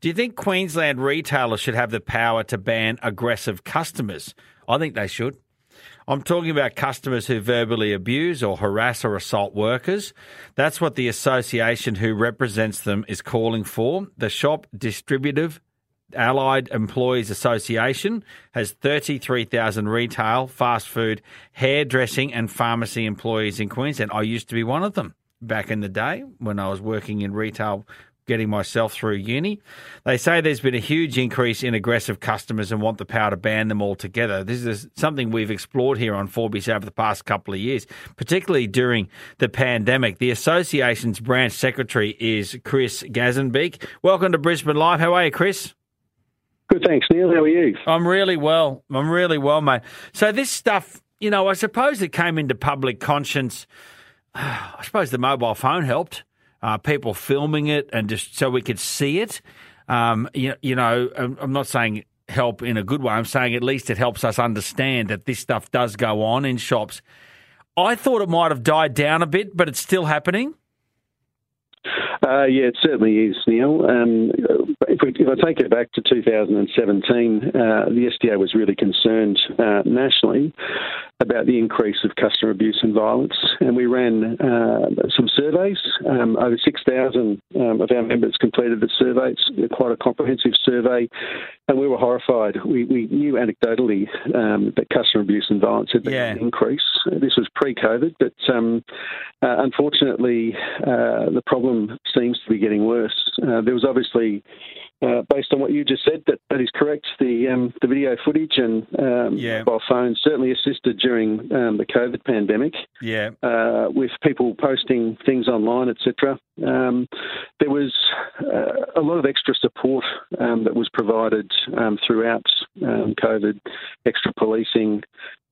Do you think Queensland retailers should have the power to ban aggressive customers? I think they should. I'm talking about customers who verbally abuse or harass or assault workers. That's what the association who represents them is calling for. The Shop Distributive Allied Employees Association has 33,000 retail, fast food, hairdressing, and pharmacy employees in Queensland. I used to be one of them back in the day when I was working in retail getting myself through uni. They say there's been a huge increase in aggressive customers and want the power to ban them altogether. This is something we've explored here on 4BC over the past couple of years, particularly during the pandemic. The association's branch secretary is Chris Gazenbeek. Welcome to Brisbane Live. How are you, Chris? Good, thanks, Neil. How are you? I'm really well. I'm really well, mate. So this stuff, you know, I suppose it came into public conscience. I suppose the mobile phone helped uh, people filming it, and just so we could see it. Um, you, you know, I'm not saying help in a good way. I'm saying at least it helps us understand that this stuff does go on in shops. I thought it might have died down a bit, but it's still happening. Uh, yeah, it certainly is, Neil. Um, if, we, if, I take it back to 2017, uh, the SDA was really concerned uh, nationally about the increase of customer abuse and violence, and we ran uh, some surveys. Um, over 6,000 um, of our members completed the survey. It's quite a comprehensive survey, and we were horrified. We, we knew anecdotally um, that customer abuse and violence had been yeah. increase. This was pre-COVID, but um, uh, unfortunately, uh, the problem seems to be getting worse. Uh, there was obviously uh, based on what you just said, that, that is correct. The um, the video footage and um, yeah. mobile phones certainly assisted during um, the COVID pandemic. Yeah, uh, with people posting things online, etc. Um, there was uh, a lot of extra support um, that was provided um, throughout COVID, extra policing,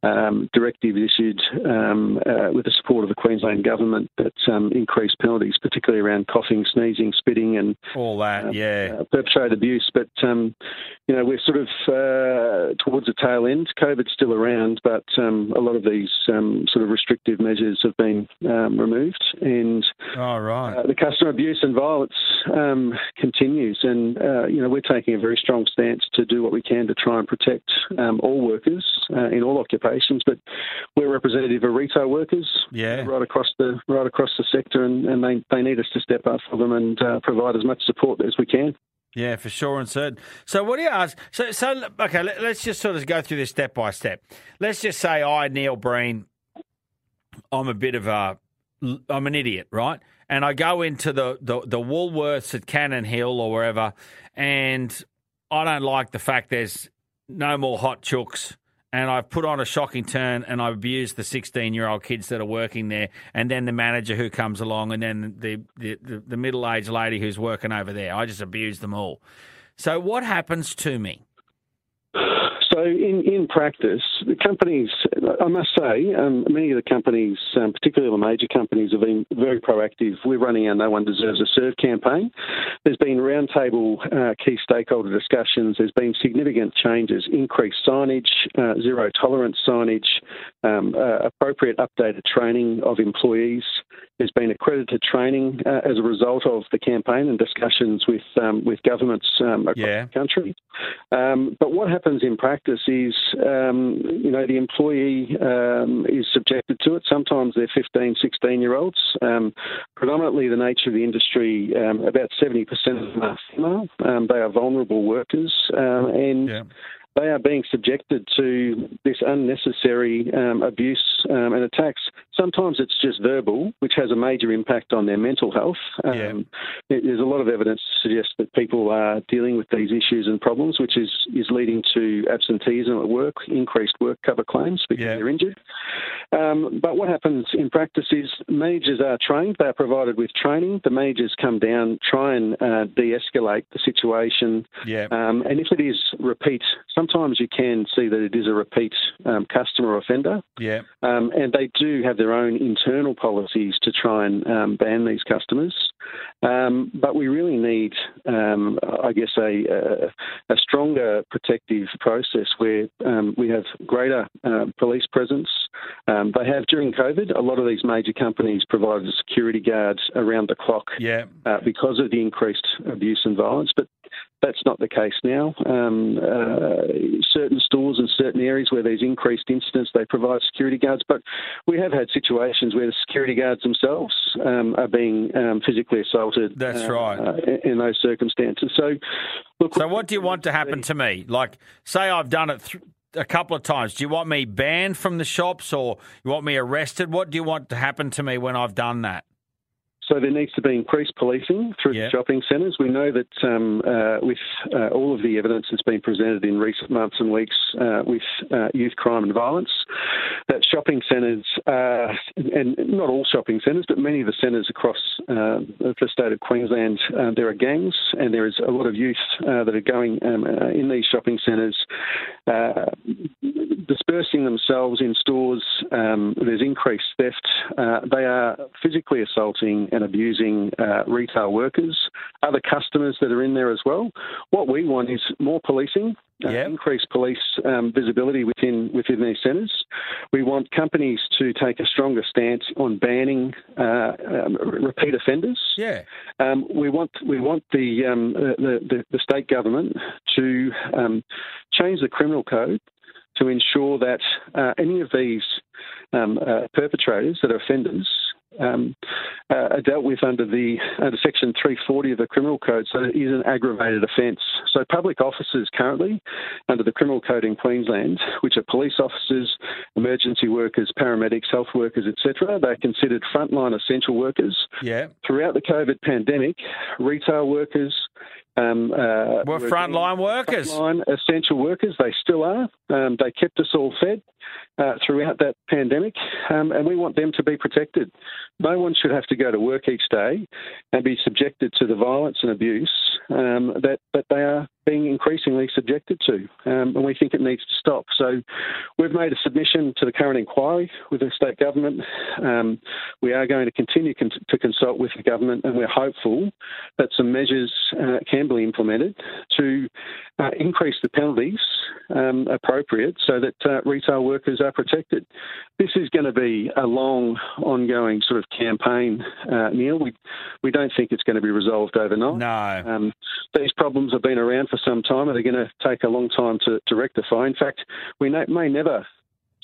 um, directives issued um, uh, with the support of the Queensland government that um, increased penalties, particularly around coughing, sneezing, spitting, and all that, uh, yeah, uh, perpetrated abuse. But um, you know, we're sort of uh, towards the tail end. COVID's still around, but um, a lot of these um, sort of restrictive measures have been removed, and oh, right. Uh, the customer abuse and violence continues. And uh, you know, we're taking a very strong stance to do what we can to try and protect all workers in all occupations but we're representative of retail workers, yeah. right across the right across the sector, and, and they they need us to step up for them and uh, provide as much support as we can. Yeah, for sure and certain. So, what do you ask? So, so okay, let, us just sort of go through this step by step. Let's just say I, Neil Breen, I'm a bit of a, I'm an idiot, right? And I go into the, the, the Woolworths at Cannon Hill or wherever, and I don't like the fact there's no more hot chooks and I've put on a shocking turn and I've abused the 16 year old kids that are working there, and then the manager who comes along, and then the, the, the, the middle aged lady who's working over there. I just abuse them all. So, what happens to me? So, in, in practice, the companies, I must say, um, many of the companies, um, particularly the major companies, have been very proactive. We're running our No One Deserves a Serve campaign. There's been roundtable uh, key stakeholder discussions. There's been significant changes, increased signage, uh, zero tolerance signage, um, uh, appropriate updated training of employees. There's been accredited training uh, as a result of the campaign and discussions with um, with governments um, across yeah. the country. Um, but what happens in practice is, um, you know, the employee um, is subjected to it. Sometimes they're 15, 16 year olds. Um, predominantly, the nature of the industry, about 70% of them are female. they are vulnerable workers, and yeah they are being subjected to this unnecessary um, abuse um, and attacks. Sometimes it's just verbal, which has a major impact on their mental health. Um, yeah. There's a lot of evidence to suggest that people are dealing with these issues and problems, which is, is leading to absenteeism at work, increased work cover claims because yeah. they're injured. Um, but what happens in practice is managers are trained, they are provided with training. The managers come down, try and uh, de escalate the situation. Yeah. Um, and if it is repeat, sometimes you can see that it is a repeat um, customer offender. Yeah. Um, and they do have their own internal policies to try and um, ban these customers. Um, but we really need, um, I guess, a, a, a, stronger protective process where um, we have greater uh, police presence. they have during COVID. A lot of these major companies provided security guards around the clock yeah. uh, because of the increased abuse and violence. But That's not the case now. Um, uh, certain stores and certain areas where there's increased incidents, they provide security guards. But we have had situations where the security guards themselves um, are being um, physically assaulted. That's uh, right. Uh, in those circumstances. So, look. So, what do you want to happen to me? Like, say I've done it. Th- a couple of times. Do you want me banned from the shops or you want me arrested? What do you want to happen to me when I've done that? So there needs to be increased policing through the shopping centres. We know that um, uh, with uh, all of the evidence that's been presented in recent months and weeks uh, with uh, youth crime and violence, that shopping centres, and not all shopping centres, but many of the centres across uh, the state of Queensland, uh, there are gangs and there is a lot of youth that are going um, in these shopping centres dispersing themselves in stores. Um, there's increased theft. they are physically assaulting and abusing uh, retail workers, other customers that are in there as well. What we want is more policing, uh, yep. increased police um, visibility within within these centres. We want companies to take a stronger stance on banning uh, um, repeat offenders. Yeah. Um, we want we want the, um, the, the, the state government to um, change the criminal code to ensure that uh, any of these um, uh, perpetrators that are offenders um, uh, are dealt with under the under Section 340 of the Criminal Code, so it is an aggravated offence. So public officers currently under the Criminal Code in Queensland, which are police officers, emergency workers, paramedics, health workers, etc., they're considered frontline essential workers. Yeah. Throughout the COVID pandemic, retail workers, um, uh, We're frontline workers. Frontline essential workers. They still are. Um, they kept us all fed uh, throughout that pandemic, um, and we want them to be protected. No one should have to go to work each day and be subjected to the violence and abuse um, that, that they are being increasingly subjected to, um, and we think it needs to stop. So, we've made a submission to the current inquiry with the state government. Um, we are going to continue con- to consult with the government, and we're hopeful that some measures uh, can be implemented to uh, increase the penalties um, appropriate so that uh, retail workers are protected. This is going to be a long, ongoing sort of campaign, uh, Neil. We we don't think it's going to be resolved overnight. No. Um, these problems have been around for some time and they're going to take a long time to, to rectify. In fact, we may never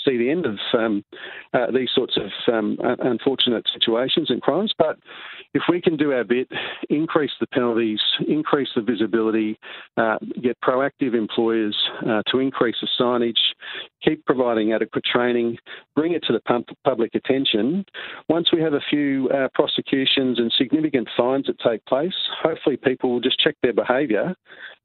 see the end of um, uh, these sorts of um, unfortunate situations and crimes. But if we can do our bit, increase the penalties, increase the visibility, uh, get proactive employers uh, to increase the signage, keep providing adequate training, bring it to the public attention. Once we have a few uh, prosecutions and significant fines that take place, hopefully people will just check their behaviour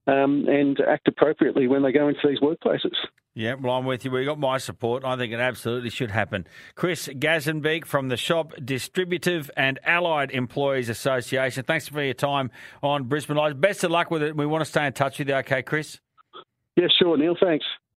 um, and act appropriately when they go into these workplaces. Yeah, well, I'm with you. We got my support. I think it absolutely should happen. Chris Gazenbeek from the Shop Distributive and Allied Employees Association. Thanks for your time on Brisbane Live. Best of luck with it. We want to stay in touch with you, okay, Chris? Yeah, sure, Neil. Thanks.